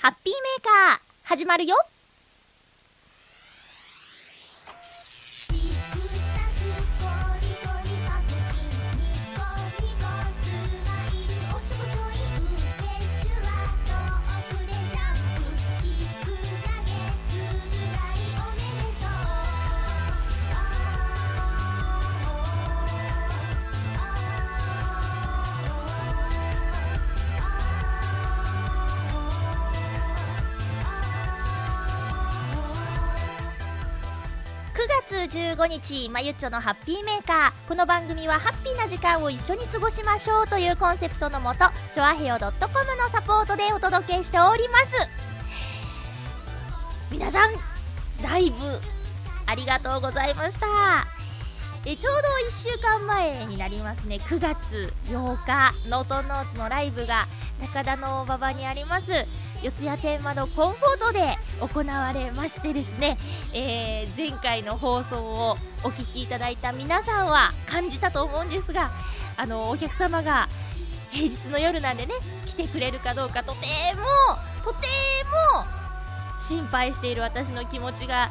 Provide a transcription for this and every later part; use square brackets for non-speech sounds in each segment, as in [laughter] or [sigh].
ハッピーメーカー、始まるよ。15日、まゆっちょのハッピーメーカー。この番組はハッピーな時間を一緒に過ごしましょうというコンセプトのもと、チョアヘヨ .com のサポートでお届けしております。皆さん、ライブ、ありがとうございました？えちょうど1週間前になりますね、9月8日、ノートンノーツのライブが高田の馬場にあります。四谷天満のコンフォートで行われましてですね、えー、前回の放送をお聞きいただいた皆さんは感じたと思うんですがあのお客様が平日の夜なんでね来てくれるかどうかとてもとても心配している私の気持ちが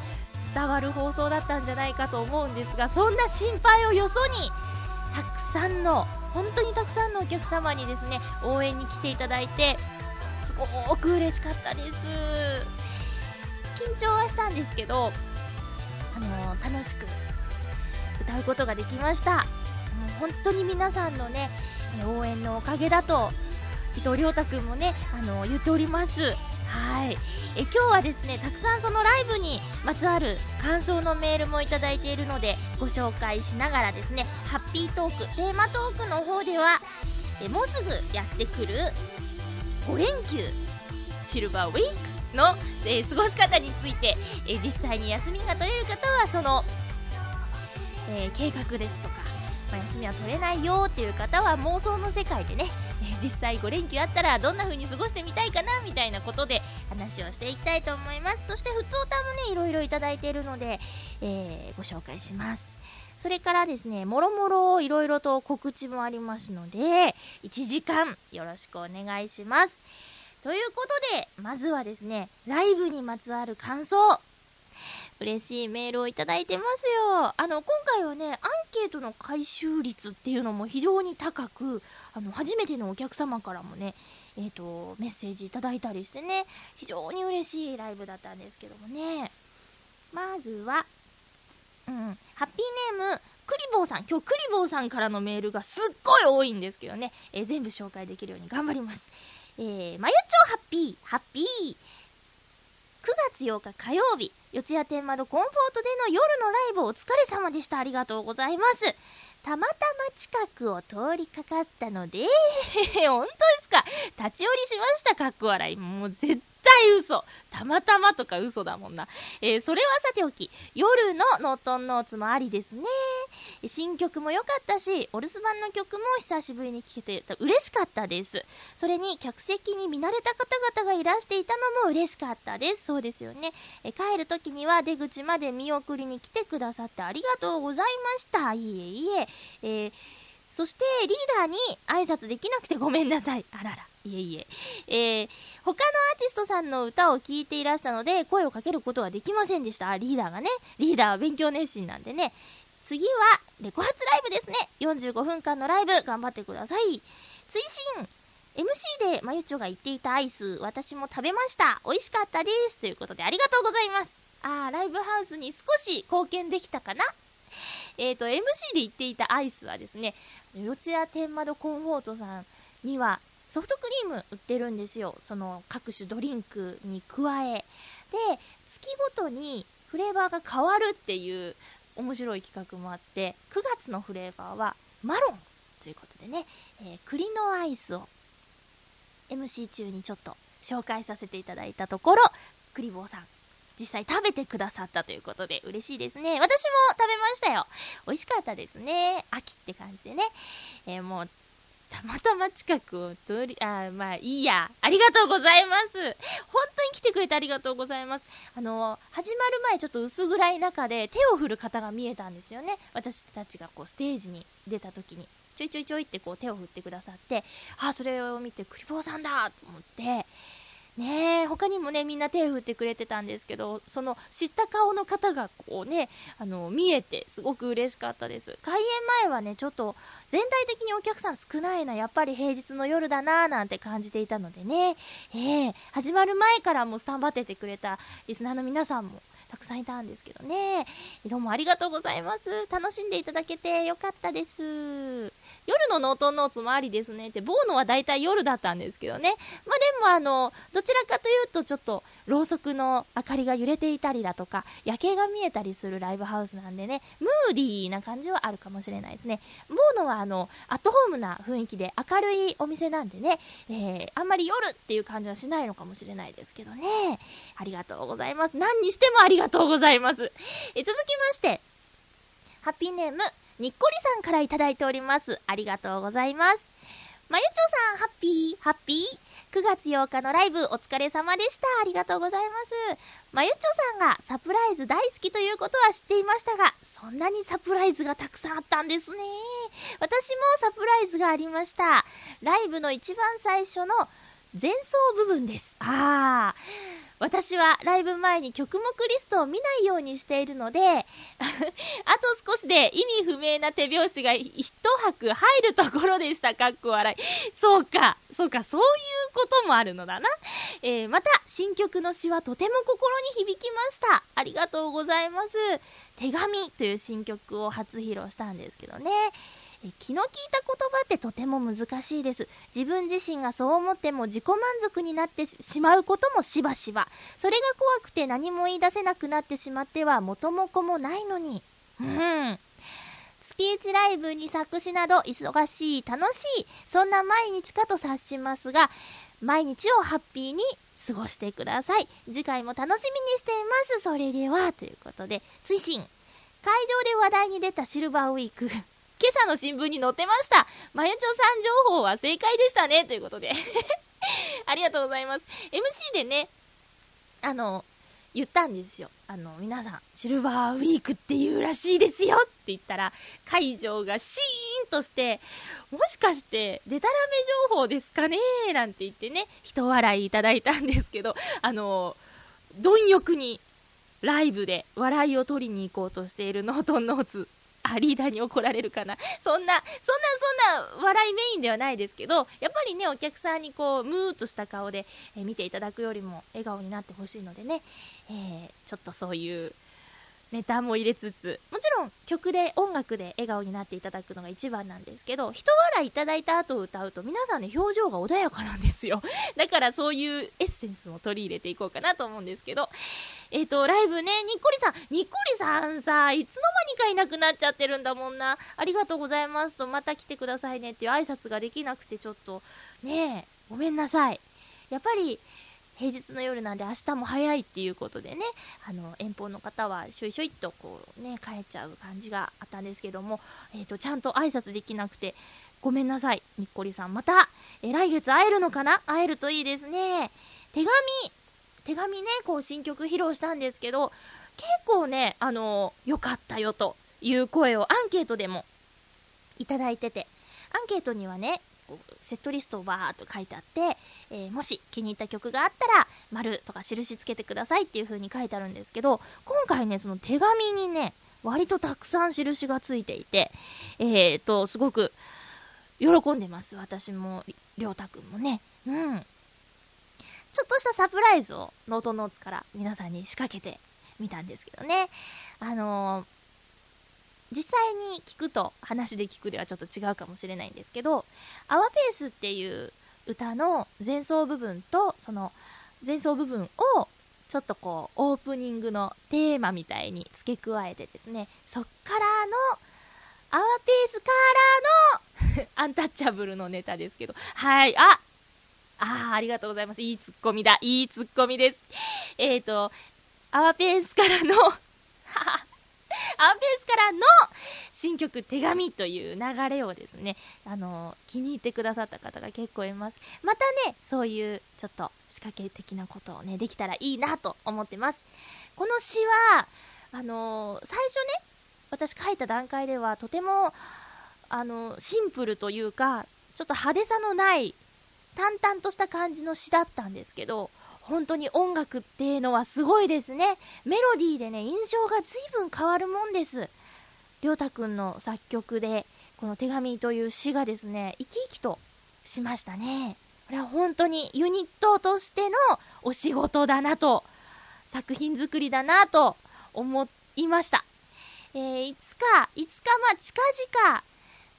伝わる放送だったんじゃないかと思うんですがそんな心配をよそにたくさんの本当にたくさんのお客様にですね応援に来ていただいてごく嬉しかったです。緊張はしたんですけど、あのー、楽しく歌うことができました。もう本当に皆さんのね応援のおかげだと伊藤亮太君もね、あのー、言っております。はい。え今日はですねたくさんそのライブにまつわる感想のメールもいただいているのでご紹介しながらですねハッピートークテーマトークの方ではえもうすぐやってくる5連休。シルバーウィークの、えー、過ごし方について、えー、実際に休みが取れる方はその、えー、計画ですとか、まあ、休みは取れないよっていう方は妄想の世界でね、え実際5連休あったらどんな風に過ごしてみたいかなみたいなことで話をしていきたいと思います。そしてふつおたもねいろいろいただいているので、えご紹介します。それからですね、もろもろいろいろと告知もありますので、1時間よろしくお願いします。ということで、まずはですね、ライブにまつわる感想。嬉しいメールをいただいてますよ。あの、今回はね、アンケートの回収率っていうのも非常に高く、あの、初めてのお客様からもね、えっ、ー、と、メッセージいただいたりしてね、非常に嬉しいライブだったんですけどもね。まずは、うん、ハッピーネーム、クリボーさん、今日クリボーさんからのメールがすっごい多いんですけどね、えー、全部紹介できるように頑張ります。えー、まゆっちょハッピー、ハッピー。9月8日火曜日、四谷天窓コンフォートでの夜のライブお疲れ様でした。ありがとうございます。たまたま近くを通りかかったので、[laughs] 本当ですか立ち寄りしました、かっこ笑い。もう絶対嘘。たまたまとか嘘だもんな。えー、それはさておき、夜のノートンノーツもありですね。新曲も良かったし、お留守番の曲も久しぶりに聴けて嬉しかったです。それに客席に見慣れた方々がいらしていたのも嬉しかったです。そうですよね。え帰る時には出口まで見送りに来てくださってありがとうございました。いえいえ。えー、そしてリーダーに挨拶できなくてごめんなさい。あらら。いえいえ。えー、他のアーティストさんの歌を聴いていらしたので、声をかけることはできませんでした。リーダーがね。リーダーは勉強熱心なんでね。次は、レコ発ライブですね。45分間のライブ、頑張ってください。追伸 MC でまゆちょが言っていたアイス、私も食べました。美味しかったです。ということで、ありがとうございます。あー、ライブハウスに少し貢献できたかな？えっ、ー、と、MC で言っていたアイスはですね、四谷天窓コンフォートさんにはソフトクリーム売ってるんですよ。その各種ドリンクに加え。で、月ごとにフレーバーが変わるっていう面白い企画もあって、9月のフレーバーはマロンということでね、えー、栗のアイスを MC 中にちょっと紹介させていただいたところ、クリボーさん、実際食べてくださったということで嬉しいですね。私も食べましたよ。美味しかったですね。秋って感じでね。えー、もうたまたま近くを通り、あ、まあいいや。ありがとうございます。本当に来てくれてありがとうございます。あの、始まる前ちょっと薄暗い中で手を振る方が見えたんですよね。私たちがこうステージに出た時に。ちょいちょいちょいってこう手を振ってくださって、あ、それを見てクリボーさんだと思って、ね他にもね、みんな手振ってくれてたんですけど、その知った顔の方がこうね、あの、見えて、すごく嬉しかったです。開演前はね、ちょっと全体的にお客さん少ないな、やっぱり平日の夜だななんて感じていたのでね、えー、始まる前からもスタンバっててくれたリスナーの皆さんもたくさんいたんですけどね。どうもありがとうございます。楽しんでいただけてよかったです。夜のノートンノーツもありですねって、ボーノは大体夜だったんですけどね。まあでもあの、どちらかというとちょっと、ろうそくの明かりが揺れていたりだとか、夜景が見えたりするライブハウスなんでね、ムーディーな感じはあるかもしれないですね。ボーノはあの、アットホームな雰囲気で明るいお店なんでね、えー、あんまり夜っていう感じはしないのかもしれないですけどね。ありがとうございます。何にしてもありがとうございます。え続きまして、ハッピーネーム、にっこりさんからいただいております。ありがとうございます。まゆちょさん、ハッピー、ハッピー。9月8日のライブお疲れ様でした。ありがとうございます。まゆちょさんがサプライズ大好きということは知っていましたが、そんなにサプライズがたくさんあったんですね。私もサプライズがありました。ライブの一番最初の前奏部分です。あー。私はライブ前に曲目リストを見ないようにしているので [laughs] あと少しで意味不明な手拍子が一拍入るところでした。かっこ笑い。そうか、そうか、そういうこともあるのだな。えー、また、新曲の詩はとても心に響きました。ありがとうございます。手紙という新曲を初披露したんですけどね。え気の利いた言葉ってとても難しいです。自分自身がそう思っても自己満足になってしまうこともしばしば。それが怖くて何も言い出せなくなってしまっては元も子もないのに。うん。月1ライブに作詞など忙しい、楽しい、そんな毎日かと察しますが、毎日をハッピーに過ごしてください。次回も楽しみにしています。それでは、ということで、追伸。会場で話題に出たシルバーウィーク。今朝の新聞に載ってました。まゆちょさん情報は正解でしたね。ということで [laughs] ありがとうございます。MC でね、あの、言ったんですよ。あの、皆さん、シルバーウィークっていうらしいですよって言ったら、会場がシーンとして、もしかして、デタラメ情報ですかね？なんて言ってね、人笑いいただいたんですけど、あの、貪欲にライブで笑いを取りに行こうとしているノートンノーツあ、リーダーに怒られるかな。そんな、そんな、そんな笑いメインではないですけど、やっぱりね、お客さんにこう、ムーっとした顔で、え、見ていただくよりも笑顔になってほしいのでね、えー、ちょっとそういう、ネタも入れつつ、もちろん曲で音楽で笑顔になっていただくのが一番なんですけど、人笑いいただいた後歌うと皆さんね、表情が穏やかなんですよ。[laughs] だからそういうエッセンスも取り入れていこうかなと思うんですけど、えっ、ー、と、ライブね、にっこりさん、にっこりさんさ、いつの間にかいなくなっちゃってるんだもんな。ありがとうございますと、また来てくださいねっていう挨拶ができなくてちょっと、ねえ、ごめんなさい。やっぱり、平日の夜なんで明日も早いっていうことでね、あの、遠方の方はしょいしょいっとこうね、帰っちゃう感じがあったんですけども、え、ー、と、ちゃんと挨拶できなくて、ごめんなさい、にっこりさん。また、え来月会えるのかな？会えるといいですね。手紙、手紙ね、こう新曲披露したんですけど、結構ね、あの、良かったよという声をアンケートでもいただいてて、アンケートにはね、こうセットリストをバーっと書いてあって、えー、もし気に入った曲があったら、丸とか印つけてくださいっていう風に書いてあるんですけど、今回ね、その手紙にね、割とたくさん印がついていて、えーと、すごく喜んでます。私も、りょうたくんもね。うん。ちょっとしたサプライズをノートノーツから皆さんに仕掛けてみたんですけどね。あのー実際に聞くと話で聞くではちょっと違うかもしれないんですけど「アワペース」っていう歌の前奏部分とその前奏部分をちょっとこうオープニングのテーマみたいに付け加えてですねそっからのアワペースからの [laughs] アンタッチャブルのネタですけどはいあああありがとうございます。いいツッコミだいいツッコミです。えっ、ー、とアワペースからのはは [laughs] アンペースからの新曲手紙という流れをですね、あの、気に入ってくださった方が結構います。またね、そういうちょっと仕掛け的なことをね、できたらいいなと思ってます。この詩は、あの最初ね、私書いた段階ではとても、あのシンプルというか、ちょっと派手さのない、淡々とした感じの詩だったんですけど、本当に音楽っていうのはすごいですね。メロディーでね、印象が随分変わるもんです。りょうたくんの作曲で、この手紙という詩がですね、生き生きとしましたね。これは本当にユニットとしてのお仕事だなと、作品作りだなと思いました。えー、いつか、いつかま近々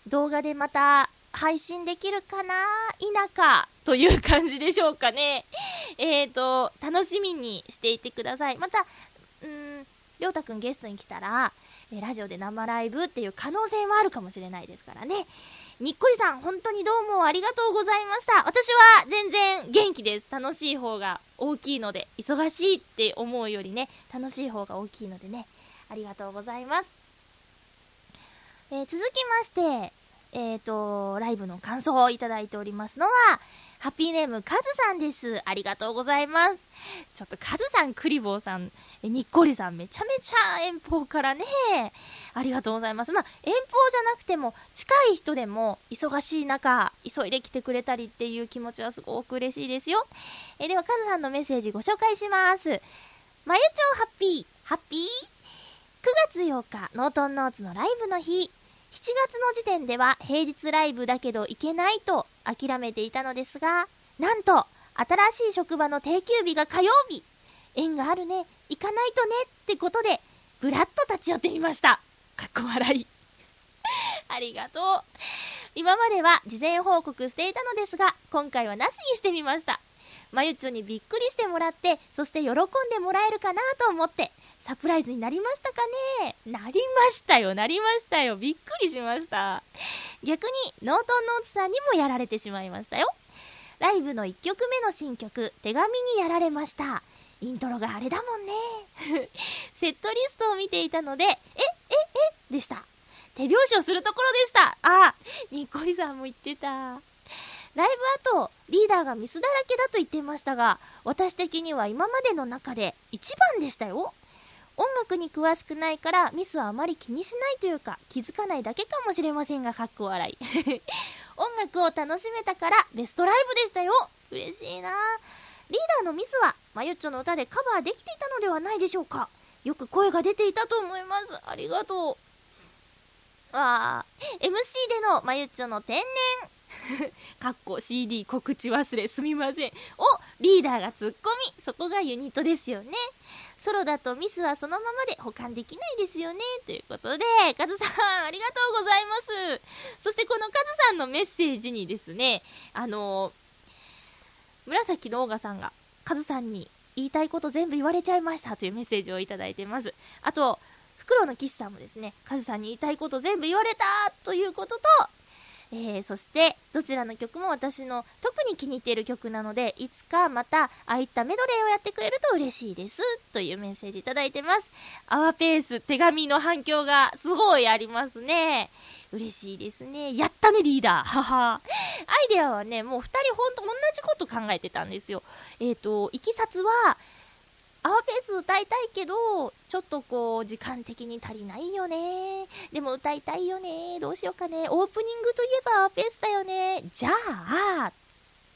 動画でまた配信できるかな否かという感じでしょうかね。[laughs] え、ー、と、楽しみにしていてください。また、うん、りょうたくんゲストに来たら、えラジオで生ライブっていう可能性もあるかもしれないですからね。にっこりさん、本当にどうもありがとうございました。私は全然元気です。楽しい方が大きいので、忙しいって思うよりね、楽しい方が大きいのでね、ありがとうございます。えー、続きまして、えっ、ー、と、ライブの感想をいただいておりますのは、ハッピーネーム、カズさんです。ありがとうございます。ちょっとカズさん、クリボーさん、にっこりさん、めちゃめちゃ遠方からね、ありがとうございます。まあ、遠方じゃなくても、近い人でも、忙しい中、急いで来てくれたりっていう気持ちはすごく嬉しいですよ。えでは、カズさんのメッセージご紹介します。まゆちょハッピー、ハッピー ?9 月8日、ノートンノーツのライブの日、7月の時点では平日ライブだけど行けないと諦めていたのですが、なんと、新しい職場の定休日が火曜日。縁があるね、行かないとねってことで、ぶらっと立ち寄ってみました。かっこ笑い。[laughs] ありがとう。今までは事前報告していたのですが、今回はなしにしてみました。まゆちょにびっくりしてもらって、そして喜んでもらえるかなと思って、サプライズになりましたかね？なりましたよ、なりましたよ。びっくりしました。逆に、ノートンノーツさんにもやられてしまいましたよ。ライブの1曲目の新曲、手紙にやられました。イントロがあれだもんね。[laughs] セットリストを見ていたので、え、え、え、でした。手拍子をするところでした。あ、ニッコリさんも言ってた。ライブ後、リーダーがミスだらけだと言っていましたが、私的には今までの中で一番でしたよ。音楽に詳しくないからミスはあまり気にしないというか気づかないだけかもしれませんがかっこ笑い。[laughs] 音楽を楽しめたからベストライブでしたよ。嬉しいな。リーダーのミスはまゆっちょの歌でカバーできていたのではないでしょうか。よく声が出ていたと思います。ありがとう。あ MC でのまゆっちょの天然。[laughs] かっこ CD 告知忘れすみません。をリーダーが突っ込み、そこがユニットですよね。ソロだとミスはそのままで保管できないですよね。ということで、カズさん、ありがとうございます。そしてこのカズさんのメッセージにですね、あのー、紫のオーガさんが、カズさんに言いたいこと全部言われちゃいましたというメッセージをいただいてます。あと、フクロウの岸さんもですね、カズさんに言いたいこと全部言われたということと、えー、そして、どちらの曲も私の特に気に入っている曲なので、いつかまた、ああいったメドレーをやってくれると嬉しいです。というメッセージいただいてます。アワペース、手紙の反響がすごいありますね。嬉しいですね。やったね、リーダー。[laughs] はは。アイデアはね、もう二人ほんと同じこと考えてたんですよ。えっ、ー、と、いきさつは、アワペース歌いたいけど、ちょっとこう、時間的に足りないよね。でも歌いたいよね。どうしようかね。オープニングといえばアワペースだよね。じゃあ、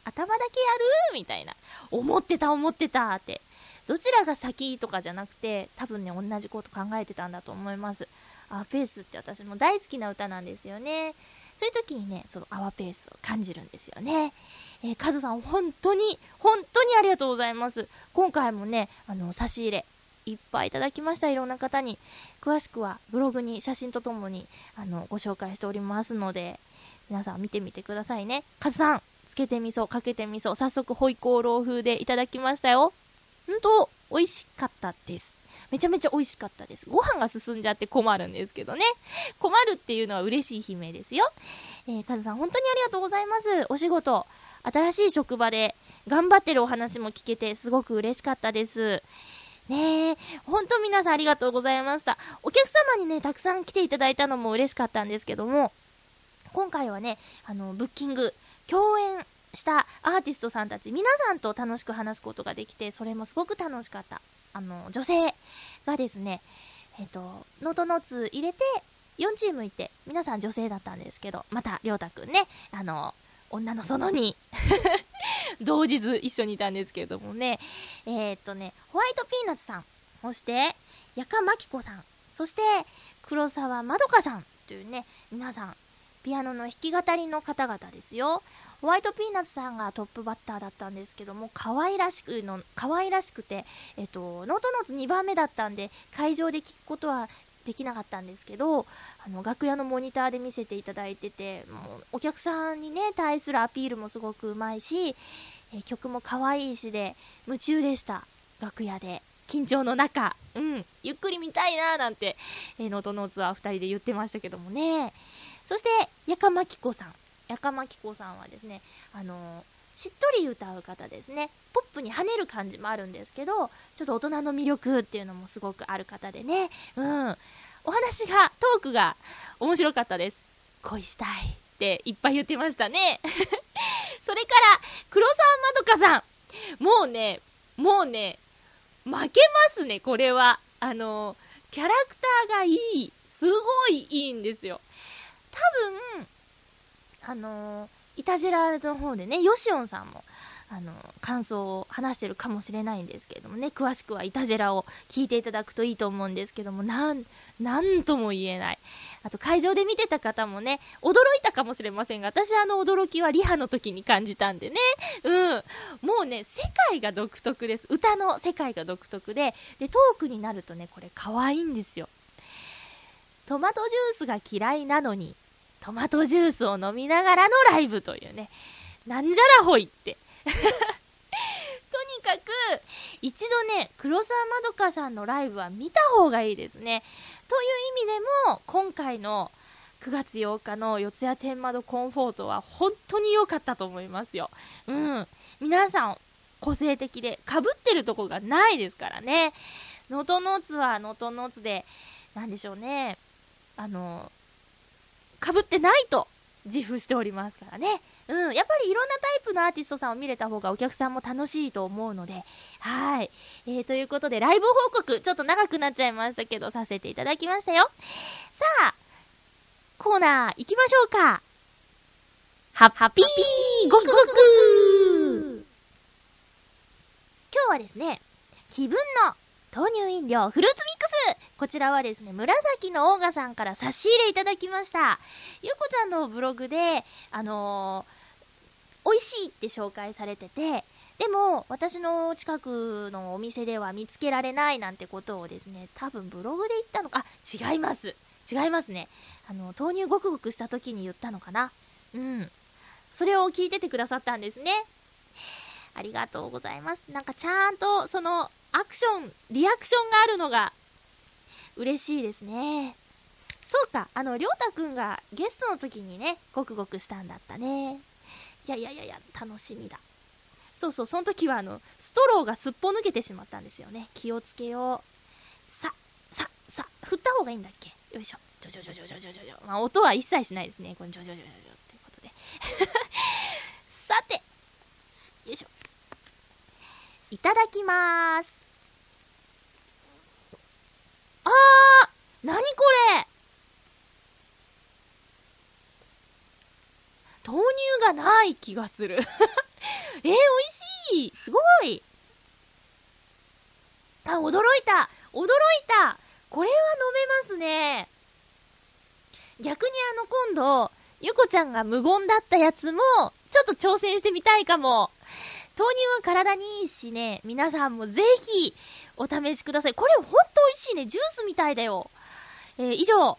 頭だけやる？みたいな。思ってた思ってたって。どちらが先とかじゃなくて、多分ね、同じこと考えてたんだと思います。アワペースって私も大好きな歌なんですよね。そういう時にね、そのアワペースを感じるんですよね。えー、カズさん、本当に、本当にありがとうございます。今回もね、あの、差し入れ、いっぱいいただきました。いろんな方に。詳しくはブログに写真とともに、あの、ご紹介しておりますので、皆さん見てみてくださいね。カズさん、つけて味噌、かけて味噌、早速、ホイコーロー風でいただきましたよ。ほんと、美味しかったです。めちゃめちゃ美味しかったです。ご飯が進んじゃって困るんですけどね。困るっていうのは嬉しい悲鳴ですよ。えー、カズさん、本当にありがとうございます。お仕事、新しい職場で頑張ってるお話も聞けてすごく嬉しかったです。ねえ、ほんと皆さんありがとうございました。お客様にね、たくさん来ていただいたのも嬉しかったんですけども、今回はね、あの、ブッキング、共演したアーティストさんたち、皆さんと楽しく話すことができて、それもすごく楽しかった。あの、女性がですね、えっ、と、ノートノーツ入れて、4チームいて、皆さん女性だったんですけど、また、りょうたくんね、あの、女のその2 [laughs] 同日一緒にいたんですけれどもね。えー、っとね、ホワイトピーナッツさん、そして、やかまきこさん、そして、黒沢まどかさんというね、皆さん、ピアノの弾き語りの方々ですよ。ホワイトピーナッツさんがトップバッターだったんですけども、可愛らしくの、可愛らしくて、えっと、ノートノーツ2番目だったんで、会場で聴くことはできなかったんですけど、あの、楽屋のモニターで見せていただいてて、もう、お客さんにね、対するアピールもすごくうまいし、え曲も可愛いしで、夢中でした。楽屋で。緊張の中、うん、ゆっくり見たいなーなんて、えー、ノートノーツは2人で言ってましたけどもね。そして、やかまきこさん。やかまきこさんはですね、あのー、しっとり歌う方ですね。ポップに跳ねる感じもあるんですけど、ちょっと大人の魅力っていうのもすごくある方でね。うん。お話が、トークが面白かったです。恋したいっていっぱい言ってましたね。[laughs] それから、黒沢まどかさん。もうね、もうね、負けますね、これは。あの、キャラクターがいい。すごいいいんですよ。多分、あのー、イタジェラの方でね、ヨシオンさんも、あの、感想を話してるかもしれないんですけれどもね、詳しくはイタジェラを聞いていただくといいと思うんですけども、なん、なんとも言えない。あと会場で見てた方もね、驚いたかもしれませんが、私あの驚きはリハの時に感じたんでね、うん。もうね、世界が独特です。歌の世界が独特で、で、トークになるとね、これ可愛いんですよ。トマトジュースが嫌いなのに、トマトジュースを飲みながらのライブというね、なんじゃらほいって。[laughs] とにかく、一度ね、黒沢まどかさんのライブは見た方がいいですね。という意味でも、今回の9月8日の四谷天窓コンフォートは本当に良かったと思いますよ。うん。皆さん、個性的で、被ってるとこがないですからね。能登ノーツは能登ノーツで、なんでしょうね。あの、かぶってないと自負しておりますからね。うん、やっぱりいろんなタイプのアーティストさんを見れた方がお客さんも楽しいと思うので、はい。えー、ということで、ライブ報告、ちょっと長くなっちゃいましたけど、させていただきましたよ。さあ、コーナー行きましょうか。ハッピーごくごく今日はですね、気分の豆乳飲料フルーツミックスこちらはですね、紫のオーガさんから差し入れいただきました。ゆうこちゃんのブログで、あのー、美味しいって紹介されてて、でも、私の近くのお店では見つけられないなんてことをですね、多分ブログで言ったのか、あ、違います。違いますね。あの、豆乳ごくごくした時に言ったのかな。うん。それを聞いててくださったんですね。ありがとうございます。なんかちゃんと、その、アクション、リアクションがあるのが、嬉しいですね。そうか、あの、りょうたくんがゲストの時にね、ごくごくしたんだったね。いやいやいやいや、楽しみだ。そうそう、その時はあの、ストローがすっぽ抜けてしまったんですよね。気をつけよう。さ、さ、さ、振った方がいいんだっけ？よいしょ。ちょちょちょちょちょちょちょ。まあ、音は一切しないですね。このちょちょちょちょちょってことで。[laughs] さて、よいしょ。いただきます。あーなにこれ。豆乳がない気がする。[laughs] えー、美味しい。すごい。あ、驚いた。驚いた。これは飲めますね。逆にあの今度、ゆこちゃんが無言だったやつも、ちょっと挑戦してみたいかも。豆乳は体にいいしね、皆さんもぜひお試しください。これほんと美味しいね。ジュースみたいだよ。えー、以上、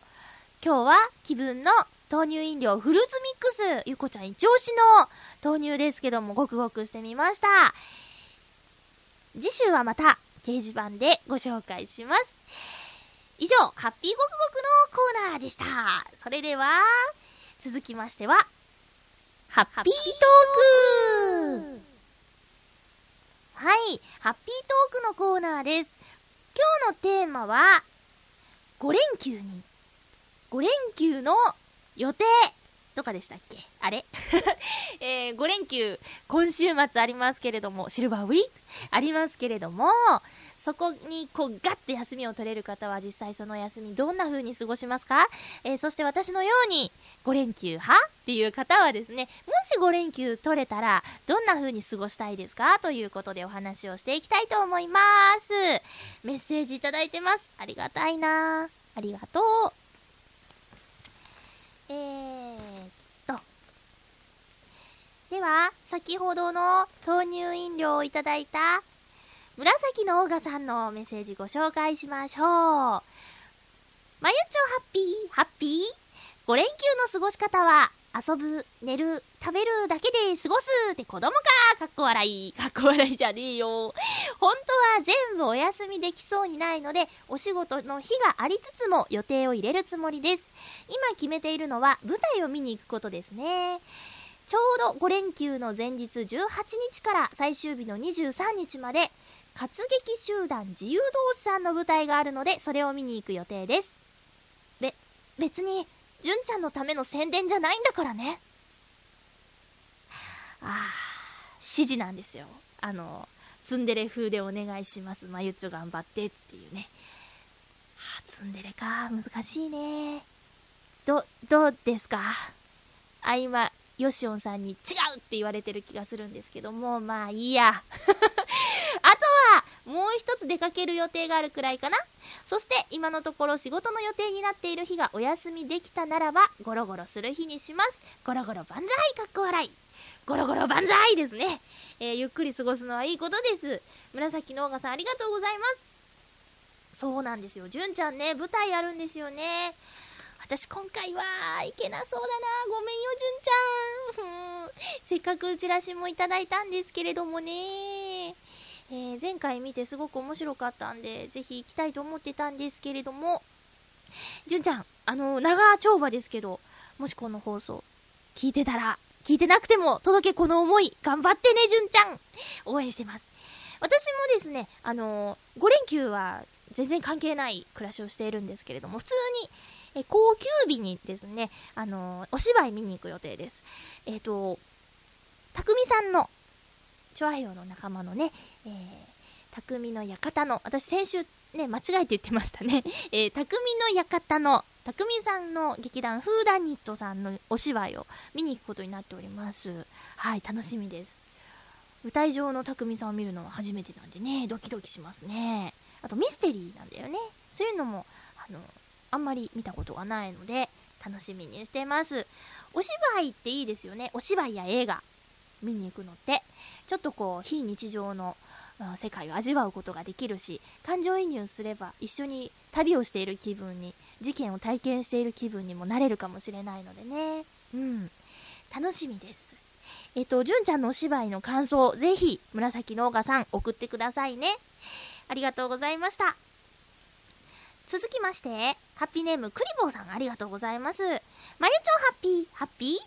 今日は気分の豆乳飲料フルーツミックス、ゆこちゃん一押しの豆乳ですけども、ごくごくしてみました。次週はまた掲示板でご紹介します。以上、ハッピーごくごくのコーナーでした。それでは、続きましては、ハッピートークはい、ハッピートークのコーナーです。今日のテーマは、5連休に、5連休の予定とかでしたっけ？あれ？[laughs] えー、5連休、今週末ありますけれども、シルバーウィーク？ありますけれども、そこにこうガッと休みを取れる方は実際その休みどんな風に過ごしますか、えー、そして私のように5連休派っていう方はですね、もし5連休取れたらどんな風に過ごしたいですか？ということでお話をしていきたいと思います。メッセージいただいてます。ありがたいなありがとう。えーっと。では、先ほどの豆乳飲料をいただいた紫のオーガさんのメッセージご紹介しましょう。まゆちょハッピー、ハッピー ?5 連休の過ごし方は、遊ぶ、寝る、食べるだけで過ごすって子供かかっこ笑い。かっこ笑いじゃねえよ。本当は全部お休みできそうにないので、お仕事の日がありつつも予定を入れるつもりです。今決めているのは舞台を見に行くことですね。ちょうど5連休の前日18日から最終日の23日まで、活劇集団自由同士さんの舞台があるので、それを見に行く予定です。べ、別に、純ちゃんのための宣伝じゃないんだからね。ああ、指示なんですよ。あの、ツンデレ風でお願いします。まゆっちょ頑張ってっていうね。あ、ツンデレか。難しいね。ど、どうですか？あ、今、ヨシオンさんに違うって言われてる気がするんですけども、まあいいや。[laughs] あとは、もう一つ出かける予定があるくらいかな。そして、今のところ仕事の予定になっている日がお休みできたならば、ゴロゴロする日にします。ゴロゴロ万歳かっこ笑い。ゴロゴロ万歳ですね。えー、ゆっくり過ごすのはいいことです。紫のオーガさんありがとうございます。そうなんですよ。純ちゃんね、舞台あるんですよね。私今回はいけなそうだな。ごめんよ、純ちゃん。せっかくチラシもいただいたんですけれどもね。えー、前回見てすごく面白かったんで、ぜひ行きたいと思ってたんですけれども、純ちゃん、あの、長丁場ですけど、もしこの放送、聞いてたら、聞いてなくても届けこの思い、頑張ってね、純ちゃん応援してます。私もですね、あの、5連休は全然関係ない暮らしをしているんですけれども、普通に、え高級日にですね、あのー、お芝居見に行く予定です。えっ、ー、と、たくみさんの、チョアヘヨの仲間のね、えー、匠の館の、私先週ね、間違えて言ってましたね。[laughs] えー、匠の館のたくみさんの劇団フーダニットさんのお芝居を見に行くことになっております。はい、楽しみです。舞台上のたくみさんを見るのは初めてなんでね、ドキドキしますね。あとミステリーなんだよね。そういうのも、あの、あんまり見たことがないので、楽しみにしてます。お芝居っていいですよね。お芝居や映画見に行くのって。ちょっとこう、非日常の世界を味わうことができるし、感情移入すれば一緒に旅をしている気分に、事件を体験している気分にもなれるかもしれないのでね。うん。楽しみです。えっと、純ちゃんのお芝居の感想、ぜひ、紫のオガさん送ってくださいね。ありがとうございました。続きまして、ハッピーネームクリボーさんありがとうございます。まゆちょハッピー、ハッピー？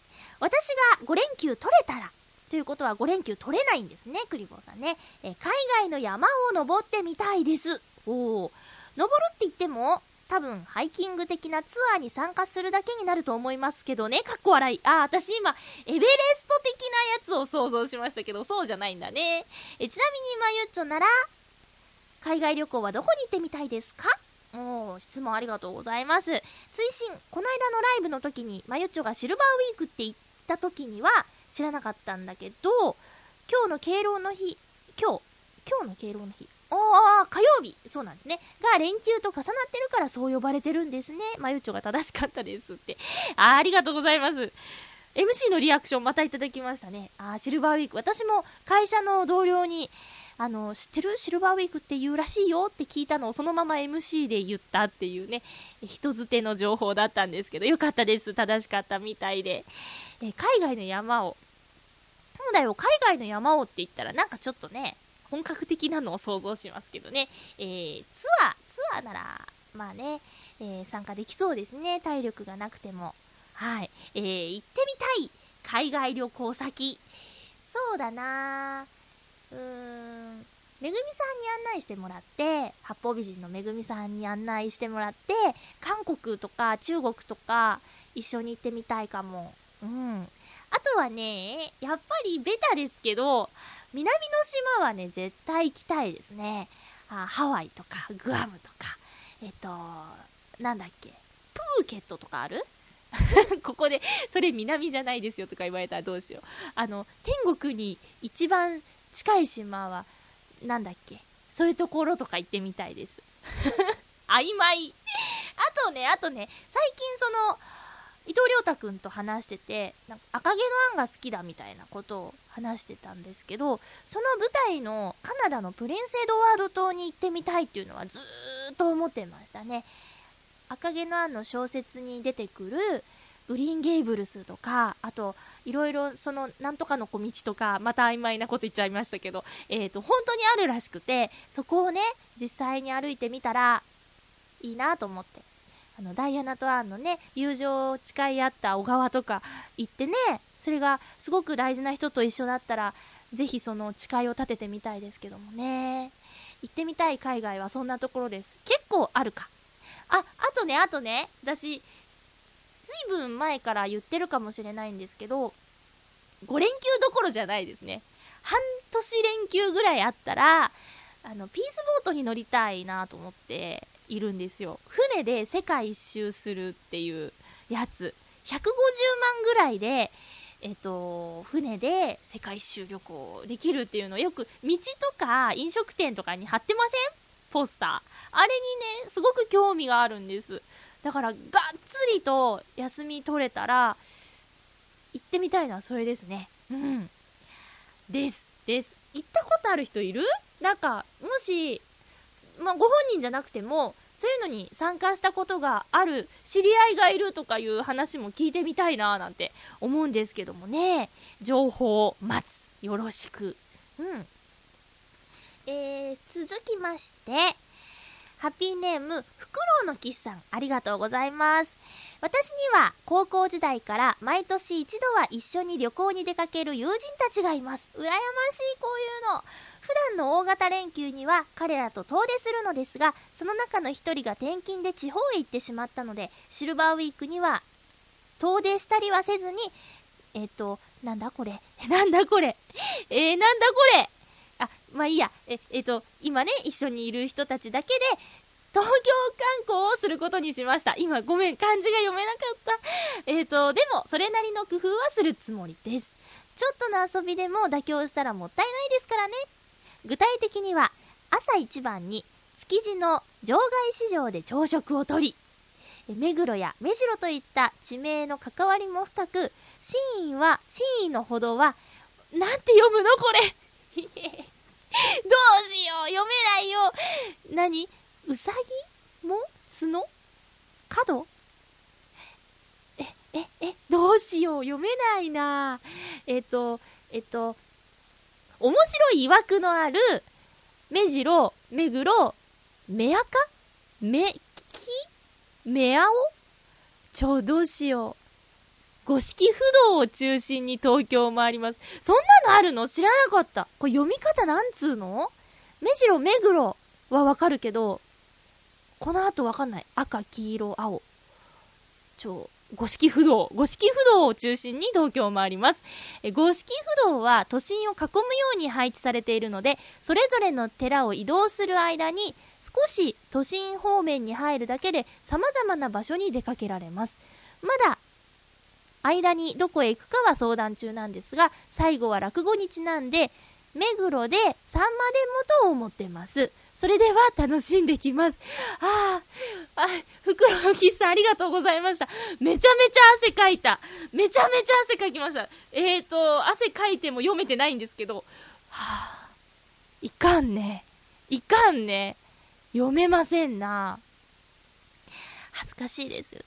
私が5連休取れたら、ということは5連休取れないんですね、クリボーさんね。え海外の山を登ってみたいです。おー。登るって言っても、多分、ハイキング的なツアーに参加するだけになると思いますけどね。かっこ笑い。あ、私今、エベレスト的なやつを想像しましたけど、そうじゃないんだね。え、ちなみに、まゆっちょなら、海外旅行はどこに行ってみたいですか？おー、質問ありがとうございます。追伸、この間のライブの時に、まゆっちょがシルバーウィークって言った時には、知らなかったんだけど、今日の敬老の日、今日、今日の敬老の日、ああ、火曜日そうなんですね。が連休と重なってるからそう呼ばれてるんですね。まゆっちょが正しかったですって。あありがとうございます。MC のリアクションまたいただきましたね。ああ、シルバーウィーク。私も会社の同僚に、あの、知ってるシルバーウィークって言うらしいよって聞いたのをそのまま MC で言ったっていうね、人づての情報だったんですけど、よかったです。正しかったみたいで。え海外の山を、なんだよ、海外の山をって言ったらなんかちょっとね、本格的なのを想像しますけどね。えー、ツアー、ツアーなら、まあね、えー、参加できそうですね。体力がなくても。はい。えー、行ってみたい海外旅行先。そうだなうーん。めぐみさんに案内してもらって、八方美人のめぐみさんに案内してもらって、韓国とか中国とか一緒に行ってみたいかも。うん。あとはね、やっぱりベタですけど、南の島はね、絶対行きたいですね。あハワイとか、グアムとか、えっと、なんだっけ、プーケットとかある？[laughs] ここで、それ南じゃないですよとか言われたらどうしよう。あの、天国に一番近い島は、なんだっけ、そういうところとか行ってみたいです。[laughs] 曖昧。あとね、あとね、最近その、伊藤亮太くんと話してて、なんか赤毛のアンが好きだみたいなことを話してたんですけど、その舞台のカナダのプリンスエドワード島に行ってみたいっていうのはずーっと思ってましたね。赤毛のアンの小説に出てくるグリーンゲイブルスとか、あと、いろいろその、なんとかの小道とか、また曖昧なこと言っちゃいましたけど、えっ、と、本当にあるらしくて、そこをね、実際に歩いてみたら、いいなと思って。あの、ダイアナとアンのね、友情を誓い合った小川とか行ってね、それがすごく大事な人と一緒だったら、ぜひその誓いを立ててみたいですけどもね。行ってみたい海外はそんなところです。結構あるか。あ、あとね、あとね、私、ずいぶん前から言ってるかもしれないんですけど、5連休どころじゃないですね。半年連休ぐらいあったら、あの、ピースボートに乗りたいなと思っているんですよ。船で世界一周するっていうやつ。150万ぐらいで、えっと、船で世界一周旅行できるっていうのよく道とか飲食店とかに貼ってません？ポスター。あれにね、すごく興味があるんです。だから、がっつりと休み取れたら、行ってみたいのはそれですね。うん。です。です。行ったことある人いる？なんか、もし、まあ、ご本人じゃなくても、そういうのに参加したことがある、知り合いがいるとかいう話も聞いてみたいななんて思うんですけどもね。情報を待つ。よろしく。うん。えー、続きまして、ハッピーネーム、フクロウのキスさん、ありがとうございます。私には高校時代から毎年一度は一緒に旅行に出かける友人たちがいます。羨ましい、こういうの。普段の大型連休には彼らと遠出するのですが、その中の一人が転勤で地方へ行ってしまったので、シルバーウィークには遠出したりはせずに、えっ、と、なんだこれ [laughs] なんだこれえー、なんだこれあ、まあいいや。え、えっ、と、今ね、一緒にいる人たちだけで、東京観光をすることにしました。今、ごめん、漢字が読めなかった。えっ、と、でも、それなりの工夫はするつもりです。ちょっとの遊びでも妥協したらもったいないですからね。具体的には、朝一番に、築地の場外市場で朝食をとり、目黒や目白といった地名の関わりも深く、真意は、真意のほどは、なんて読むのこれどうしよう。読めないよ。何？うさぎも？角？角？え、え、え、どうしよう。読めないな。えっと、えっと、面白い曰くのある、目白、目黒、目赤？目利き？目青？ちょ、どうしよう。五色不動を中心に東京を回ります。そんなのあるの？知らなかった。これ読み方なんつうの？目白、目黒はわかるけど、この後わかんない。赤、黄色、青。ちょ、五色不動。五色不動を中心に東京を回ります。え五色不動は都心を囲むように配置されているので、それぞれの寺を移動する間に、少し都心方面に入るだけで様々な場所に出かけられます。まだ間にどこへ行くかは相談中なんですが、最後は落語にちなんで、目黒でさんまでもと思ってます。それでは楽しんできます。ああ、あ、袋のキスさんありがとうございました。めちゃめちゃ汗かいた。めちゃめちゃ汗かきました。えーと、汗かいても読めてないんですけど、はあ、いかんね。いかんね。読めませんな。恥ずかしいです。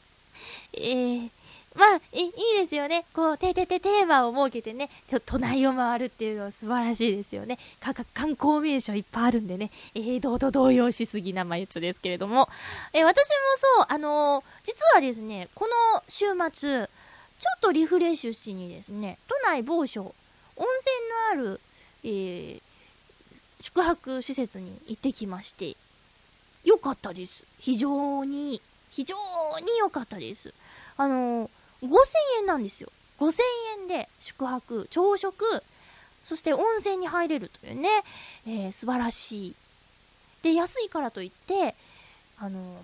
えー、まあ、いいですよね。こう、てててテーマを設けてね、ちょ都内を回るっていうのは素晴らしいですよね。かか観光名所いっぱいあるんでね、えー、どうと動揺しすぎなまゆっちょですけれども、えー私もそう、あのー実はですね、この週末、ちょっとリフレッシュしにですね、都内某所、温泉のある、えー宿泊施設に行ってきまして、よかったです。非常に、非常に良かったです。あのー、5000円なんですよ。5000円で宿泊、朝食、そして温泉に入れるというね、えー、素晴らしい。で、安いからといって、あの、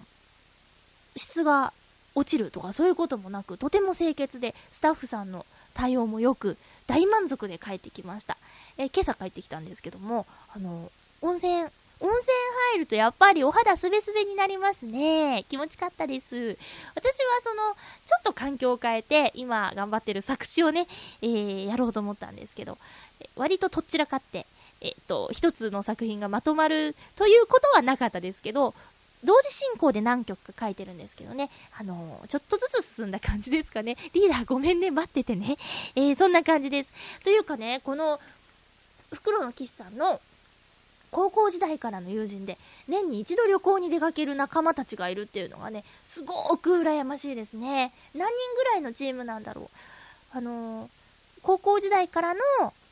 質が落ちるとかそういうこともなく、とても清潔で、スタッフさんの対応もよく、大満足で帰ってきました。えー、今朝帰ってきたんですけども、あの、温泉、温泉入るとやっぱりお肌すべすべになりますね。気持ちかったです。私はその、ちょっと環境を変えて、今頑張ってる作詞をね、えー、やろうと思ったんですけど、割ととっちらかって、えっ、と、一つの作品がまとまるということはなかったですけど、同時進行で何曲か書いてるんですけどね、あのー、ちょっとずつ進んだ感じですかね。リーダーごめんね、待っててね。えー、そんな感じです。というかね、この、袋の岸さんの高校時代からの友人で、年に一度旅行に出かける仲間たちがいるっていうのがね、すごく羨ましいですね。何人ぐらいのチームなんだろう。あのー、高校時代からの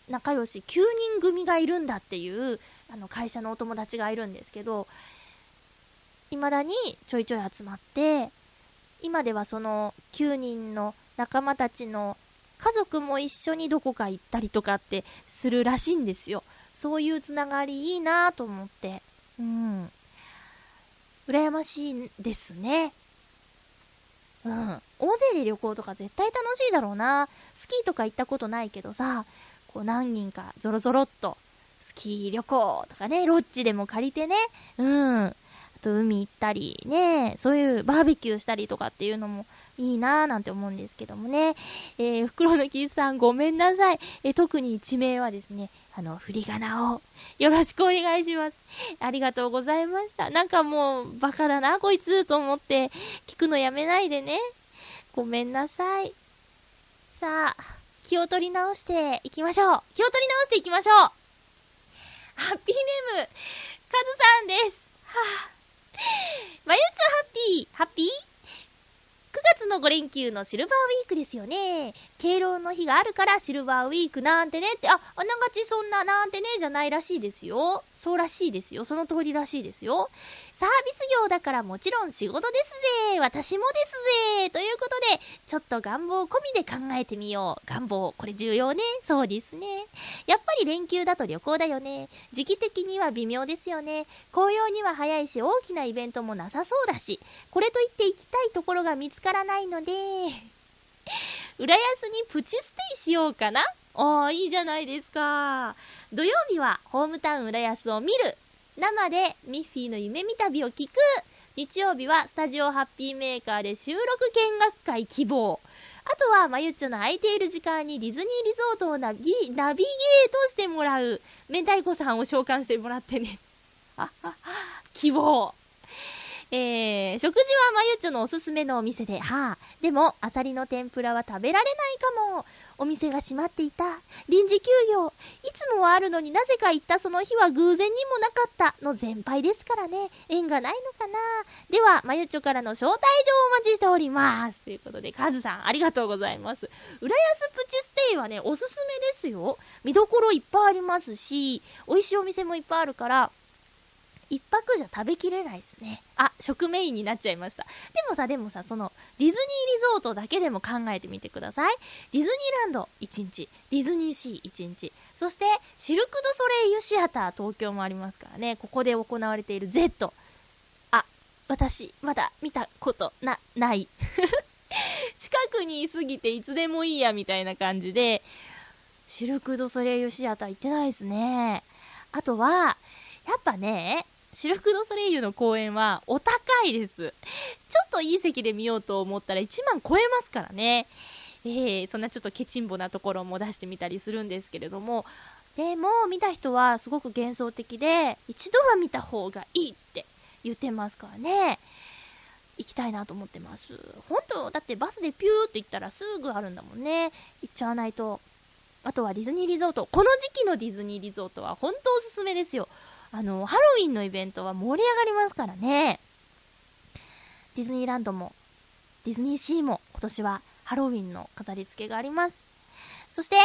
仲良し9人組がいるんだっていう、あの、会社のお友達がいるんですけど、未だにちょいちょい集まって、今ではその9人の仲間たちの家族も一緒にどこか行ったりとかってするらしいんですよ。そういうつながりいいなと思って。うん。羨ましいですね。うん。大勢で旅行とか絶対楽しいだろうな。スキーとか行ったことないけどさ、こう何人かゾロゾロっと、スキー旅行とかね、ロッジでも借りてね、うん。あと海行ったりね、そういうバーベキューしたりとかっていうのもいいなぁなんて思うんですけどもね。えー、袋のキスさんごめんなさい。えー、特に地名はですね、あの、振り仮名をよろしくお願いします。ありがとうございました。なんかもう、バカだな、こいつ、と思って、聞くのやめないでね。ごめんなさい。さあ、気を取り直していきましょう。気を取り直していきましょう。ハッピーネーム、カズさんです。はぁ、あ。まゆちょハッピー、ハッピー？9月の5連休のシルバーウィークですよね。敬老の日があるからシルバーウィークなんてねって、あ、あながちそんななんてねじゃないらしいですよ。そうらしいですよ。その通りらしいですよ。サービス業だからもちろん仕事ですぜ私もですぜということで、ちょっと願望込みで考えてみよう。願望、これ重要ね。そうですね。やっぱり連休だと旅行だよね。時期的には微妙ですよね。紅葉には早いし、大きなイベントもなさそうだし、これといって行きたいところが見つからないので、浦安にプチステイしようかなああ、いいじゃないですか。土曜日はホームタウン浦安を見る。生でミッフィーの夢見旅を聞く日曜日はスタジオハッピーメーカーで収録見学会希望。あとは、まゆっちょの空いている時間にディズニーリゾートをナビナビゲートしてもらう。明太子さんを召喚してもらってね。[laughs] 希望。えー、食事はまゆっちょのおすすめのお店で、はあ、でも、アサリの天ぷらは食べられないかも。お店が閉まっていた。臨時休業。いつもはあるのになぜか行ったその日は偶然にもなかったの全敗ですからね。縁がないのかなでは、まゆちょからの招待状をお待ちしております。ということで、カズさん、ありがとうございます。浦安プチステイはね、おすすめですよ。見どころいっぱいありますし、美味しいお店もいっぱいあるから、一泊じゃ食べきれないですね。あ、食メインになっちゃいました。でもさ、でもさ、その、ディズニーリゾートだけでも考えてみてください。ディズニーランド1日、ディズニーシー1日、そして、シルク・ド・ソレイユ・シアター東京もありますからね、ここで行われている Z。あ、私、まだ見たことな、ない。[laughs] 近くにいすぎていつでもいいや、みたいな感じで、シルク・ド・ソレイユ・シアター行ってないですね。あとは、やっぱね、シルク・ド・ソレイユの公演はお高いです。ちょっといい席で見ようと思ったら1万超えますからね。えー、そんなちょっとケチンボなところも出してみたりするんですけれども、でも見た人はすごく幻想的で、一度は見た方がいいって言ってますからね。行きたいなと思ってます。本当だってバスでピューって行ったらすぐあるんだもんね。行っちゃわないと。あとはディズニーリゾート。この時期のディズニーリゾートは本当おすすめですよ。あの、ハロウィンのイベントは盛り上がりますからね。ディズニーランドも、ディズニーシーも今年はハロウィンの飾り付けがあります。そして、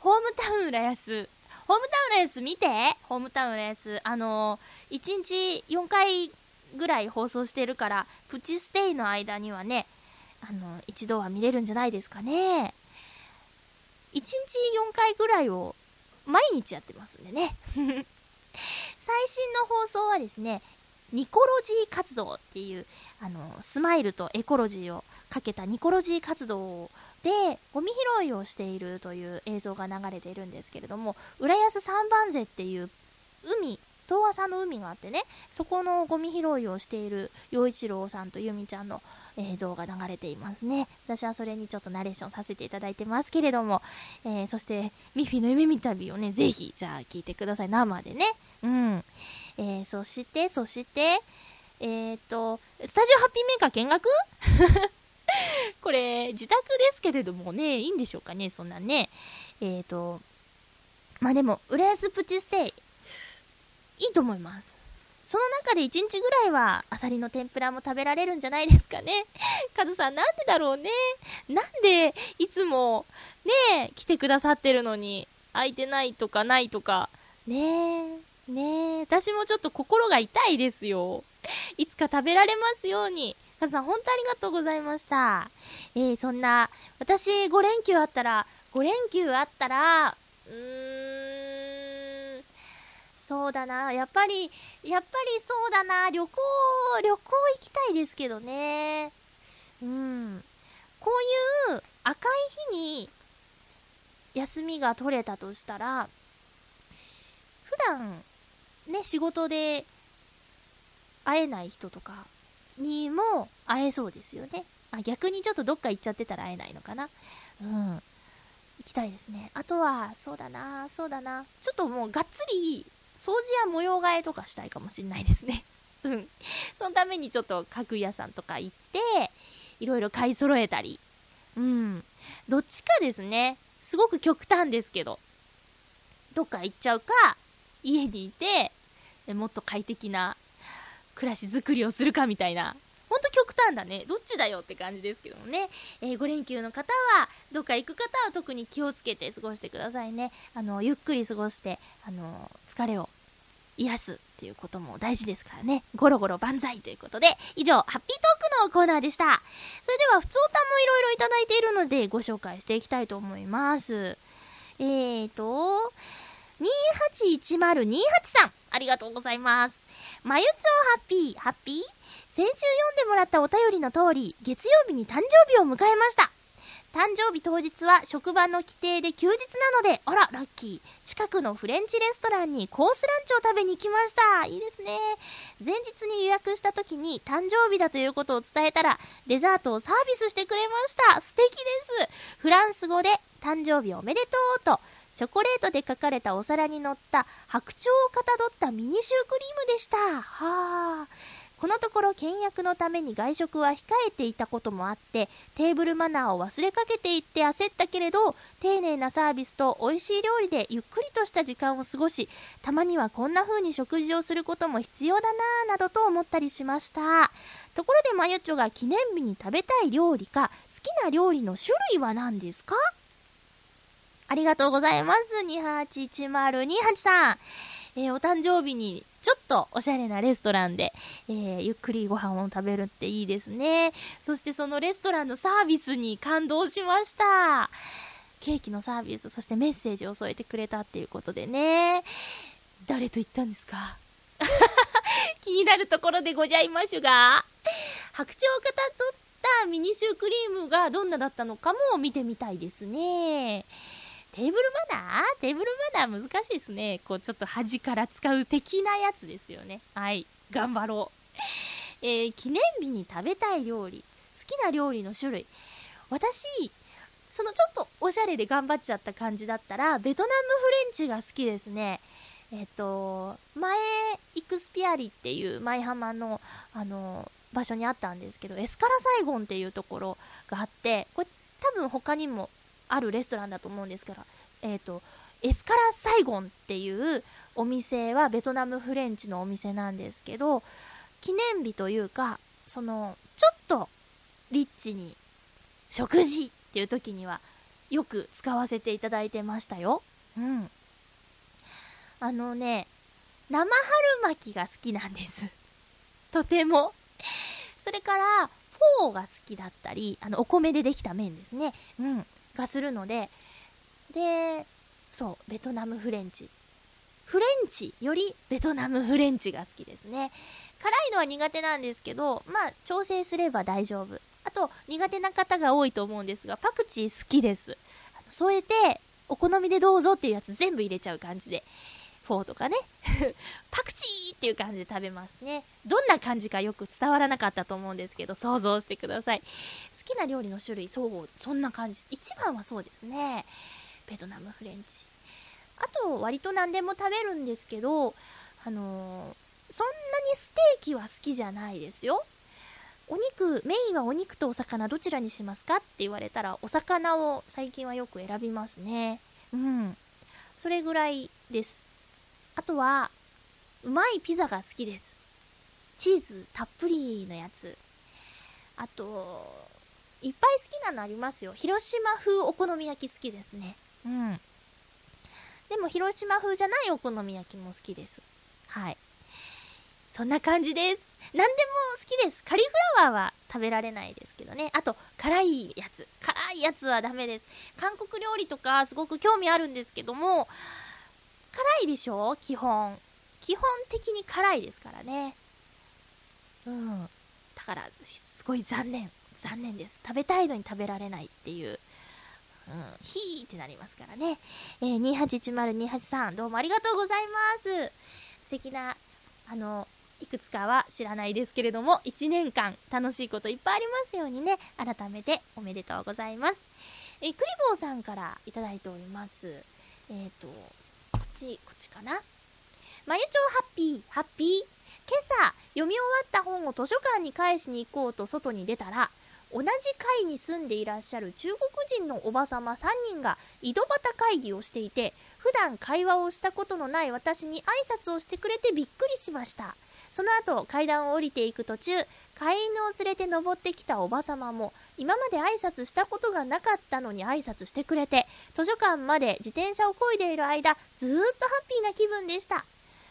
ホームタウン浦安。ホームタウン浦安見てホームタウン浦安。あの、1日4回ぐらい放送してるから、プチステイの間にはね、あのー、一度は見れるんじゃないですかね。1日4回ぐらいを毎日やってますんでね。最新の放送はですね、ニコロジー活動っていう、あの、スマイルとエコロジーをかけたニコロジー活動で、ゴミ拾いをしているという映像が流れているんですけれども、浦安三番瀬っていう海、東和さんの海があってね、そこのゴミ拾いをしている陽一郎さんと由美ちゃんの映像が流れていますね。私はそれにちょっとナレーションさせていただいてますけれども、え、そしてミッフィの夢見旅をね、ぜひ、じゃあ聞いてください。生でね。うん。え、そして、そして、えっ、と、スタジオハッピーメーカー見学？[laughs] これ、自宅ですけれどもね、いいんでしょうかね、そんなね。えっ、と、まあでも、浦安プチステイ、いいと思います。その中で1日ぐらいは、アサリの天ぷらも食べられるんじゃないですかね。[laughs] カズさん、なんでだろうね。なんで、いつも、ね来てくださってるのに、空いてないとかないとか、ねえ、ねえ、私もちょっと心が痛いですよ。いつか食べられますように。カズさん、本当ありがとうございました。えー、そんな、私5連休あったら、5連休あったら、うーん、そうだな、やっぱり、やっぱりそうだな、旅行、旅行行きたいですけどね。うん。こういう赤い日に休みが取れたとしたら、普段、ね、仕事で会えない人とかにも会えそうですよね。あ、逆にちょっとどっか行っちゃってたら会えないのかな。うん。行きたいですね。あとは、そうだな、そうだな。ちょっともうがっつり、掃除や模様替えとかしたいかもしんないですね。[laughs] うん。そのためにちょっと家具屋さんとか行って、いろいろ買い揃えたり。うん。どっちかですね。すごく極端ですけど。どっか行っちゃうか、家にいて、もっと快適な暮らしづくりをするかみたいな。ほんと極端だね。どっちだよって感じですけどもね。えー、5連休の方は、どっか行く方は特に気をつけて過ごしてくださいね。あの、ゆっくり過ごして、あの、疲れを癒すっていうことも大事ですからね。ゴロゴロ万歳ということで、以上、ハッピートークのコーナーでした。それでは、普通歌もいろいろいただいているので、ご紹介していきたいと思います。えーと、281028さん、ありがとうございます。まゆちょハッピー、ハッピー？先週読んでもらったお便りの通り、月曜日に誕生日を迎えました。誕生日当日は職場の規定で休日なので、あら、ラッキー。近くのフレンチレストランにコースランチを食べに行きました。いいですね。前日に予約した時に誕生日だということを伝えたら、デザートをサービスしてくれました。素敵です。フランス語で、誕生日おめでとうと、チョコレートで書かれたお皿に乗った白鳥をかたどったミニシュークリームでした。はあ。このところ倹約のために外食は控えていたこともあって、テーブルマナーを忘れかけていって焦ったけれど、丁寧なサービスと美味しい料理でゆっくりとした時間を過ごし、たまにはこんな風に食事をすることも必要だなぁなどと思ったりしました。ところでまゆちょが記念日に食べたい料理か、好きな料理の種類は何ですか？ありがとうございます。281028さん。えー、お誕生日にちょっとおしゃれなレストランで、えー、ゆっくりご飯を食べるっていいですね。そしてそのレストランのサービスに感動しました。ケーキのサービス、そしてメッセージを添えてくれたっていうことでね。誰と行ったんですか？[laughs] 気になるところでございますが、白鳥をかたどったミニシュークリームがどんなだったのかも見てみたいですね。テーブルマナー？テーブルマナー難しいですね。こう、ちょっと端から使う的なやつですよね。はい。頑張ろう。えー、記念日に食べたい料理。好きな料理の種類。私、そのちょっとおしゃれで頑張っちゃった感じだったら、ベトナムフレンチが好きですね。えっ、と、前、イクスピアリっていう舞浜の、あの、場所にあったんですけど、エスカラサイゴンっていうところがあって、これ多分他にもあるレストランだと思うんですから、えっ、ー、と、エスカラサイゴンっていうお店はベトナムフレンチのお店なんですけど、記念日というか、その、ちょっとリッチに食事っていう時にはよく使わせていただいてましたよ。うん。あのね、生春巻きが好きなんです。[laughs] とても。それから、フォーが好きだったり、あの、お米でできた麺ですね。うん。がするので、で、そう、ベトナムフレンチ。フレンチよりベトナムフレンチが好きですね。辛いのは苦手なんですけど、まあ、調整すれば大丈夫。あと、苦手な方が多いと思うんですが、パクチー好きです。添えて、お好みでどうぞっていうやつ全部入れちゃう感じで。フォーとかね。[laughs] パクチーっていう感じで食べますね。どんな感じかよく伝わらなかったと思うんですけど、想像してください。好きな料理の種類、そう、そんな感じです。一番はそうですね。ベトナムフレンチ。あと、割と何でも食べるんですけど、あのー、そんなにステーキは好きじゃないですよ。お肉、メインはお肉とお魚どちらにしますかって言われたら、お魚を最近はよく選びますね。うん。それぐらいです。あとは、うまいピザが好きです。チーズたっぷりのやつ。あと、いっぱい好きなのありますよ。広島風お好み焼き好きですね。うん。でも広島風じゃないお好み焼きも好きです。はい。そんな感じです。何でも好きです。カリフラワーは食べられないですけどね。あと、辛いやつ。辛いやつはダメです。韓国料理とかすごく興味あるんですけども、辛いでしょ？基本。基本的に辛いですからね。うん。だから、すごい残念。残念です。食べたいのに食べられないっていう。うん、ひーってなりますからね。えー、2810-283、どうもありがとうございます。素敵な、あの、いくつかは知らないですけれども、1年間楽しいこといっぱいありますようにね、改めておめでとうございます。えー、クリボーさんからいただいております。えっ、ー、と、ち、こっちかな。まゆちょうハッピー、ハッピー。今朝、読み終わった本を図書館に返しに行こうと外に出たら、同じ階に住んでいらっしゃる中国人のおばさま3人が井戸端会議をしていて、普段会話をしたことのない私に挨拶をしてくれてびっくりしました。その後、階段を降りていく途中、飼い犬を連れて登ってきたおばさまも、今まで挨拶したことがなかったのに挨拶してくれて、図書館まで自転車を漕いでいる間、ずーっとハッピーな気分でした。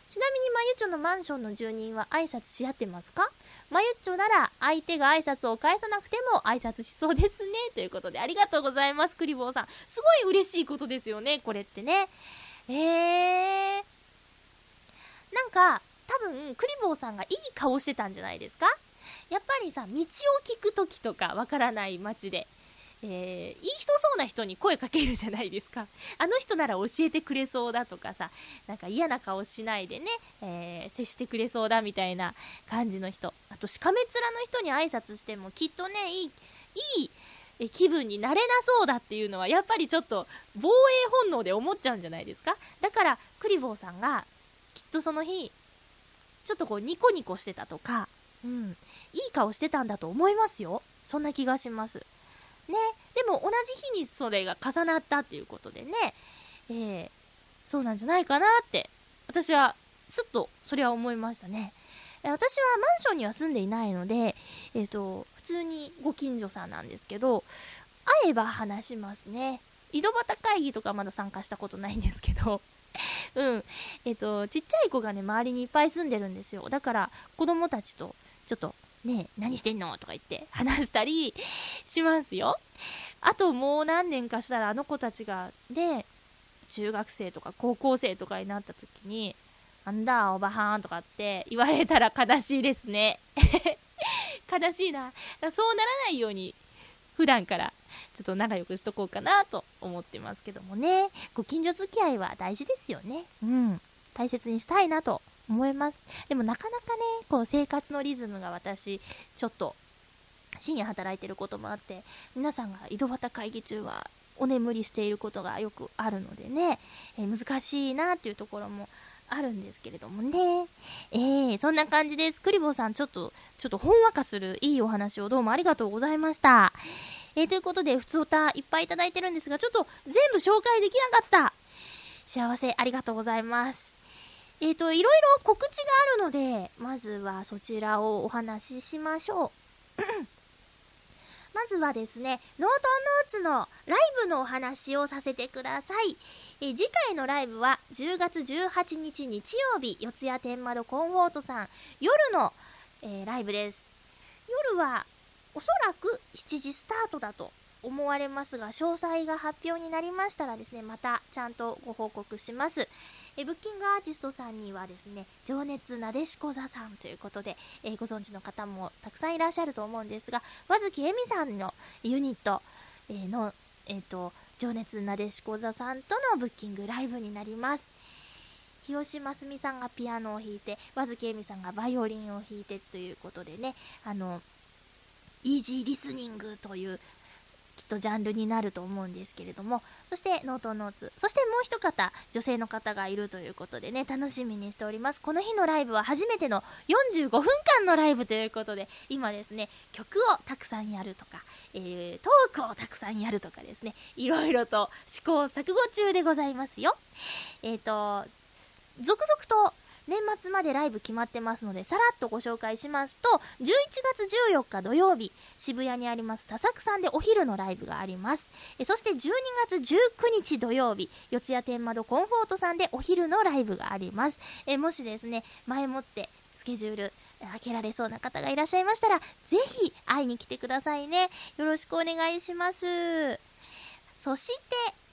ちなみにまゆちょのマンションの住人は挨拶し合ってますか？まゆっちょなら相手が挨拶を返さなくても挨拶しそうですね。ということでありがとうございます、クリボーさん。すごい嬉しいことですよね、これってね。えー。なんか、多分、クリボーさんがいい顔してたんじゃないですか？やっぱりさ、道を聞くときとかわからない街で、えー、いい人そうな人に声かけるじゃないですか。[laughs] あの人なら教えてくれそうだとかさ、なんか嫌な顔しないでね、えー、接してくれそうだみたいな感じの人。あと、しかめ面の人に挨拶してもきっとね、いい、いい気分になれなそうだっていうのは、やっぱりちょっと防衛本能で思っちゃうんじゃないですか？だから、クリボーさんが、きっとその日、ちょっとこうニコニコしてたとか、うん、いい顔してたんだと思いますよ。そんな気がします。ね、でも同じ日にそれが重なったっていうことでね、えー、そうなんじゃないかなって、私はすっとそれは思いましたね。私はマンションには住んでいないので、えっ、ー、と、普通にご近所さんなんですけど、会えば話しますね。井戸端会議とかまだ参加したことないんですけど、うん。えっ、と、ちっちゃい子がね、周りにいっぱい住んでるんですよ。だから、子供たちと、ちょっと、ね、何してんのとか言って話したりしますよ。あともう何年かしたらあの子たちが、で、中学生とか高校生とかになった時に、なんだ、おばはんとかって言われたら悲しいですね。[laughs] 悲しいな。そうならないように、普段からちょっと仲良くしとこうかなと思ってますけどもね。ご近所付き合いは大事ですよね。うん。大切にしたいなと思います。でもなかなかね、こう生活のリズムが私、ちょっと深夜働いてることもあって、皆さんが井戸端会議中はお眠りしていることがよくあるのでね、えー、難しいなっていうところもあるんですけれどもね。えー、そんな感じです。クリボーさん、ちょっと、ちょっとほんわかするいいお話をどうもありがとうございました。えー、ということで、ふつおたいっぱいいただいてるんですが、ちょっと全部紹介できなかった。幸せ、ありがとうございます。えっ、ー、と、いろいろ告知があるので、まずはそちらをお話ししましょう。まずはですね、ノートンノーツのライブのお話をさせてください。え次回のライブは10月18日日曜日、四谷天窓コンフォートさん、夜の、えー、ライブです。夜はおそらく7時スタートだと思われますが、詳細が発表になりましたらですね、またちゃんとご報告します。えブッキングアーティストさんにはですね、情熱なでしこ座さんということで、え、ご存知の方もたくさんいらっしゃると思うんですが、和月恵美さんのユニット、え、の、えっ、ー、と、情熱なでしこ座さんとのブッキングライブになります。日吉真澄さんがピアノを弾いて、和月恵美さんがバイオリンを弾いてということでね、あの、イージーリスニングというきっとジャンルになると思うんですけれども、そしてノートノーツ、そしてもう一方、女性の方がいるということでね、楽しみにしております。この日のライブは初めての45分間のライブということで、今ですね、曲をたくさんやるとか、えー、トークをたくさんやるとかですね、いろいろと試行錯誤中でございますよ。えっ、ー、と、続々と年末までライブ決まってますので、さらっとご紹介しますと、11月14日土曜日、渋谷にあります多作さんでお昼のライブがあります。えそして12月19日土曜日、四谷天窓コンフォートさんでお昼のライブがあります。えもしですね、前もってスケジュール開けられそうな方がいらっしゃいましたら、ぜひ会いに来てくださいね。よろしくお願いします。そして、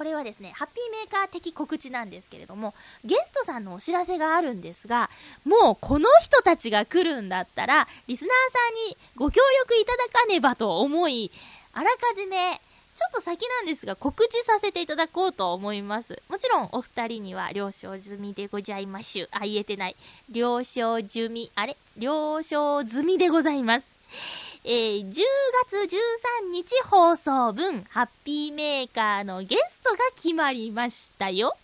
これはですね、ハッピーメーカー的告知なんですけれども、ゲストさんのお知らせがあるんですが、もうこの人たちが来るんだったら、リスナーさんにご協力いただかねばと思い、あらかじめ、ちょっと先なんですが、告知させていただこうと思います。もちろん、お二人には了承済みでございましゅ。あ、言えてない。了承済み、あれ？了承済みでございます。えー、10月13日放送分、ハッピーメーカーのゲストが決まりましたよ。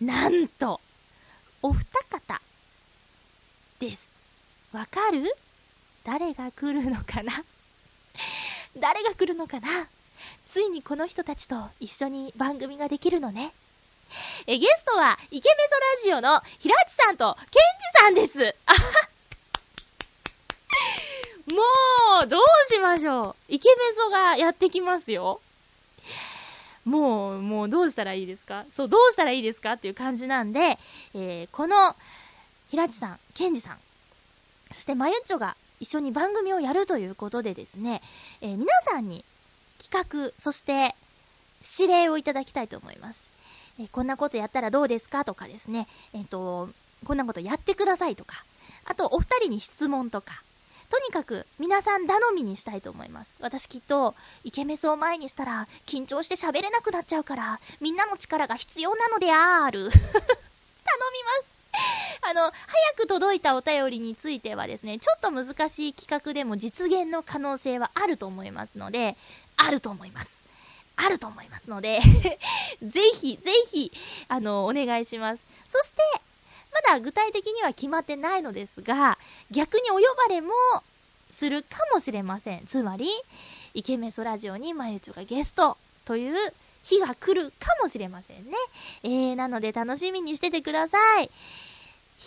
なんと、お二方です。わかる？誰が来るのかな？[laughs] 誰が来るのかな？ついにこの人たちと一緒に番組ができるのね。え、ゲストは、イケメソラジオの平地さんとケンジさんです。あはもう、どうしましょう。イケメソがやってきますよ。もう、もうどうしたらいいですか？そう、どうしたらいいですかっていう感じなんで、えー、この、平地さん、ケンジさん、そしてまゆっちょが一緒に番組をやるということでですね、えー、皆さんに企画、そして指令をいただきたいと思います。えー、こんなことやったらどうですかとかですね、えっ、と、こんなことやってくださいとか、あとお二人に質問とか、とにかく皆さん頼みにしたいと思います。私きっと、イケメスを前にしたら緊張して喋れなくなっちゃうから、みんなの力が必要なのである。[laughs] 頼みます。あの、早く届いたお便りについてはですね、ちょっと難しい企画でも実現の可能性はあると思いますので、あると思います。あると思いますので [laughs] ぜひ、ぜひ、あの、お願いします。そして、まだ具体的には決まってないのですが、逆にお呼ばれもするかもしれません。つまり、イケメソラジオにまゆちょがゲストという日が来るかもしれませんね。えー、なので楽しみにしててください。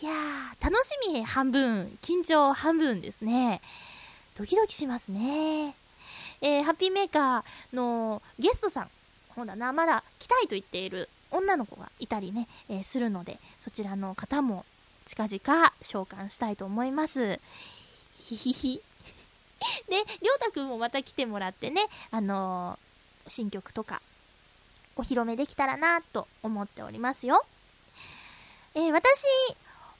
いやー、楽しみ半分、緊張半分ですね。ドキドキしますね。えー、ハッピーメーカーのゲストさん、ほうだな、まだ来たいと言っている女の子がいたりね、えー、するので、そちらの方も近々召喚したいと思います。ひひひ。[laughs] で、りょうたくんもまた来てもらってね、あのー、新曲とか、お披露目できたらなと思っておりますよ。えー、私、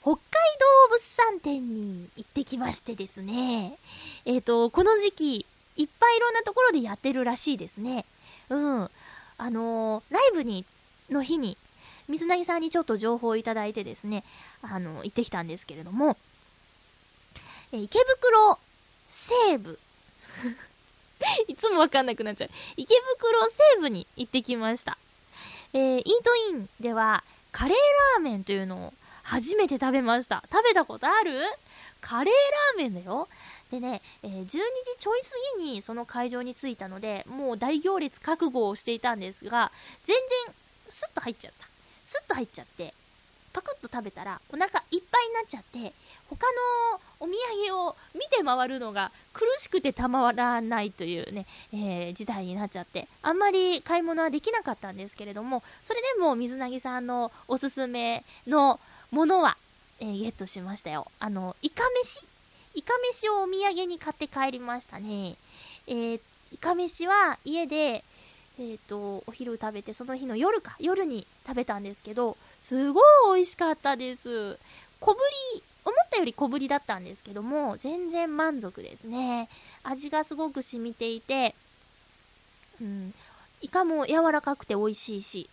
北海道物産展に行ってきましてですね、えっ、ー、と、この時期、いっぱいいろんなところでやってるらしいですね。うん。あのー、ライブにの日に、水なぎさんにちょっと情報をいただいてですね、あの、行ってきたんですけれども、え池袋西部 [laughs] いつもわかんなくなっちゃう。池袋西部に行ってきました。えー、イートインでは、カレーラーメンというのを初めて食べました。食べたことある？カレーラーメンだよ。でね、えー、12時ちょい過ぎにその会場に着いたので、もう大行列覚悟をしていたんですが、全然スッと入っちゃった。スッと入っちゃって、パクッと食べたらお腹いっぱいになっちゃって、他のお土産を見て回るのが苦しくてたまらないというね、えー、時代になっちゃって、あんまり買い物はできなかったんですけれども、それでも水なぎさんのおすすめのものは、えー、ゲットしましたよ。あの、イカ飯イカ飯をお土産に買って帰りましたね。えー、いかめしは家で、えーと、お昼食べてその日の夜か夜に食べたんですけどすごい美味しかったです。小ぶり思ったより小ぶりだったんですけども全然満足ですね。味がすごく染みていてうんイカも柔らかくて美味しいし。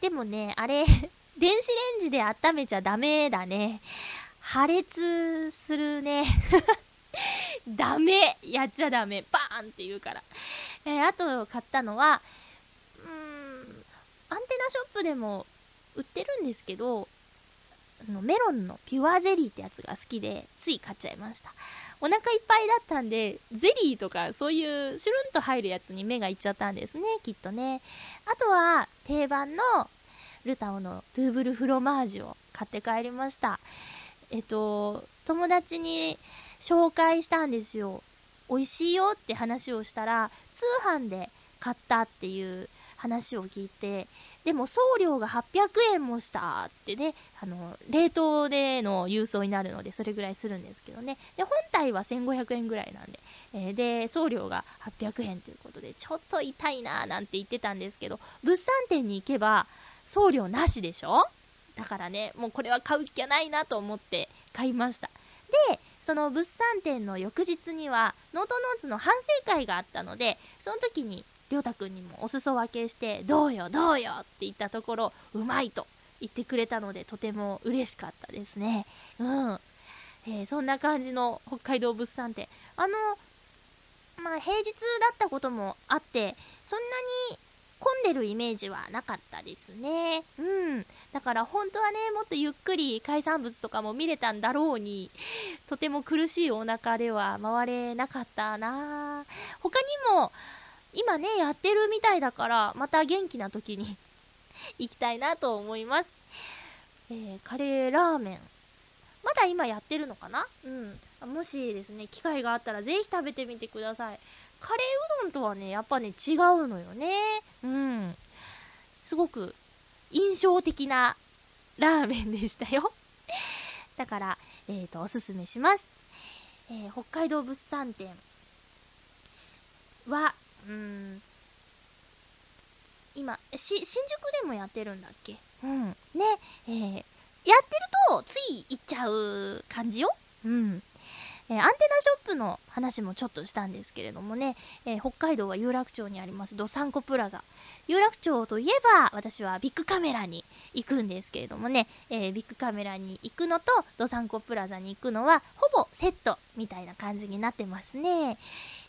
でもねあれ [laughs] 電子レンジで温めちゃダメだね。破裂するね。[laughs] ダメやっちゃダメバーンって言うから。えー、あと買ったのは、うーん、アンテナショップでも売ってるんですけど、あのメロンのピュアゼリーってやつが好きで、つい買っちゃいました。お腹いっぱいだったんで、ゼリーとかそういうシュルンと入るやつに目がいっちゃったんですね、きっとね。あとは、定番のルタオのドゥーブルフロマージュを買って帰りました。えっと、友達に紹介したんですよ。美味しいよって話をしたら、通販で買ったっていう話を聞いて、でも送料が800円もしたってね、あの、冷凍での郵送になるので、それぐらいするんですけどね。で、本体は1500円ぐらいなんで、えー、で、送料が800円ということで、ちょっと痛いなーなんて言ってたんですけど、物産展に行けば、送料なしでしょ？だからね、もうこれは買う気はないなと思って買いました。で、その物産展の翌日には、ノートノーツの反省会があったので、その時に、りょうたくんにもお裾分けして、どうよ、どうよって言ったところ、うまいと言ってくれたので、とても嬉しかったですね。うん。えー、そんな感じの北海道物産展。あの、まあ、平日だったこともあって、そんなに混んでるイメージはなかったですね。うん。だから本当はね、もっとゆっくり海産物とかも見れたんだろうに、とても苦しいお腹では回れなかったな他にも、今ね、やってるみたいだから、また元気な時に [laughs] 行きたいなと思います。えー、カレーラーメン。まだ今やってるのかな？うん。もしですね、機会があったらぜひ食べてみてください。カレーうどんとはね、やっぱね、違うのよね。うん。すごく印象的なラーメンでしたよ。[laughs] だから、えっ、ー、と、おすすめします。えー、北海道物産展は、うん、今、し、新宿でもやってるんだっけ？うん。ね、えー、やってると、つい行っちゃう感じようん。えー、アンテナショップの話もちょっとしたんですけれどもね、えー、北海道は有楽町にありますドサンコプラザ。有楽町といえば、私はビッグカメラに行くんですけれどもね、えー、ビッグカメラに行くのと、ドサンコプラザに行くのは、ほぼセットみたいな感じになってますね。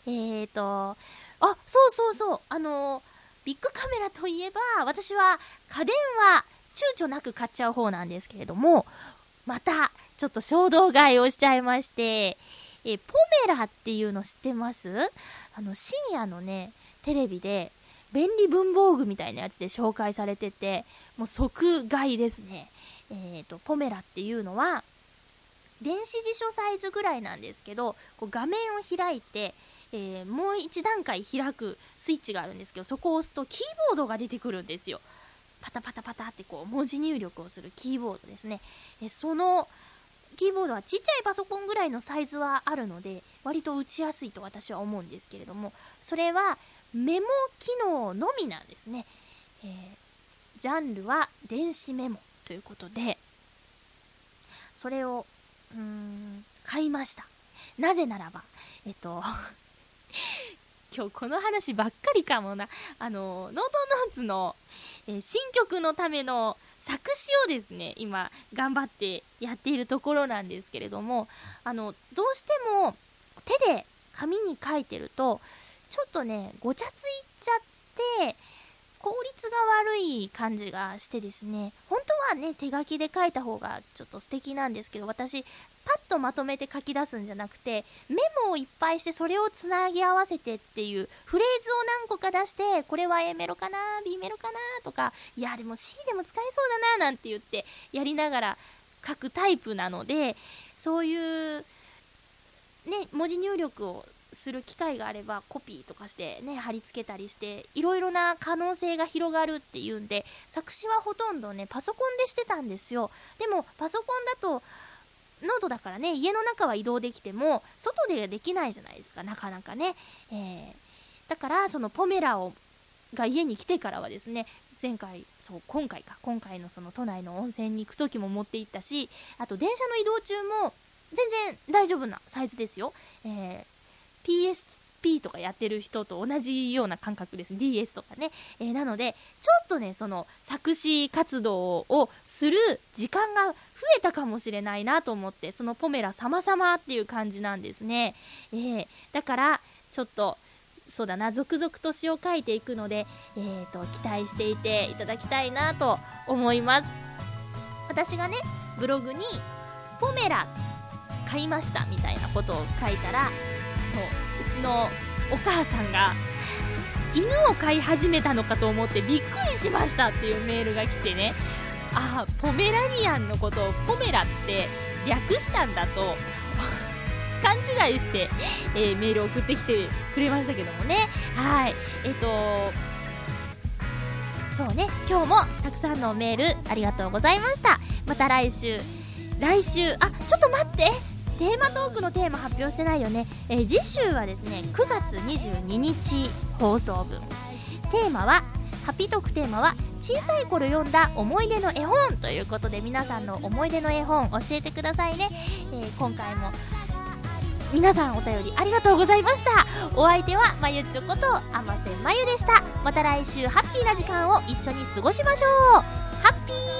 えーと、あ、そうそうそう、あのビッグカメラといえば、私は家電は躊躇なく買っちゃう方なんですけれども、また、ちょっと衝動買いをしちゃいまして、え、ポメラっていうの知ってます？あの、深夜のね、テレビで、便利文房具みたいなやつで紹介されてて、もう即買いですね。えっ、ー、と、ポメラっていうのは、電子辞書サイズぐらいなんですけど、こう画面を開いて、えー、もう一段階開くスイッチがあるんですけど、そこを押すとキーボードが出てくるんですよ。パタパタパタってこう文字入力をするキーボードですね。えそのキーボードはちっちゃいパソコンぐらいのサイズはあるので、割と打ちやすいと私は思うんですけれども、それはメモ機能のみなんですね。えー、ジャンルは電子メモということで、それを、うーん、買いました。なぜならば、えっと [laughs] 今日この話ばっかりかもな。あの、ノートノーツの、えー、新曲のための作詞をですね、今、頑張ってやっているところなんですけれども、あの、どうしても手で紙に書いてると、ちょっとね、ごちゃついちゃって、効率が悪い感じがしてですね、本当はね、手書きで書いた方がちょっと素敵なんですけど、私、パッとまとめて書き出すんじゃなくて、メモをいっぱいしてそれをつなぎ合わせてっていうフレーズを何個か出して、これは A メロかな ?B メロかなとか、いや、でも C でも使えそうだななんて言ってやりながら書くタイプなので、そういう、ね、文字入力をする機会があればコピーとかしてね貼り付けたりしていろいろな可能性が広がるっていうんで作詞はほとんどねパソコンでしてたんですよでもパソコンだとノートだからね、家の中は移動できても、外でできないじゃないですか、なかなかね。えー、だから、そのポメラを、が家に来てからはですね、前回、そう、今回か、今回のその都内の温泉に行く時も持って行ったし、あと電車の移動中も、全然大丈夫なサイズですよ。えー、PSP とかやってる人と同じような感覚です。DS とかね。えー、なので、ちょっとね、その作詞活動をする時間が増えたかもしれないなと思って、そのポメラ様々っていう感じなんですね。えー、だから、ちょっと、そうだな、続々と詩を書いていくので、えーと、期待していていただきたいなと思います。私がね、ブログに、ポメラ買いましたみたいなことを書いたら、もううちのお母さんが、犬を飼い始めたのかと思ってびっくりしましたっていうメールが来てね、あ、ポメラニアンのことをポメラって略したんだと [laughs] 勘違いして、えー、メール送ってきてくれましたけどもね。はい。えっ、ー、と、そうね、今日もたくさんのメールありがとうございました。また来週、来週、あ、ちょっと待ってテーマトークのテーマ発表してないよね。えー、次週はですね、9月22日放送分。テーマは、ハピトークテーマは、小さい頃読んだ思い出の絵本ということで、皆さんの思い出の絵本教えてくださいね。えー、今回も皆さんお便りありがとうございましたお相手はまゆちょことあませまゆでしたまた来週ハッピーな時間を一緒に過ごしましょうハッピー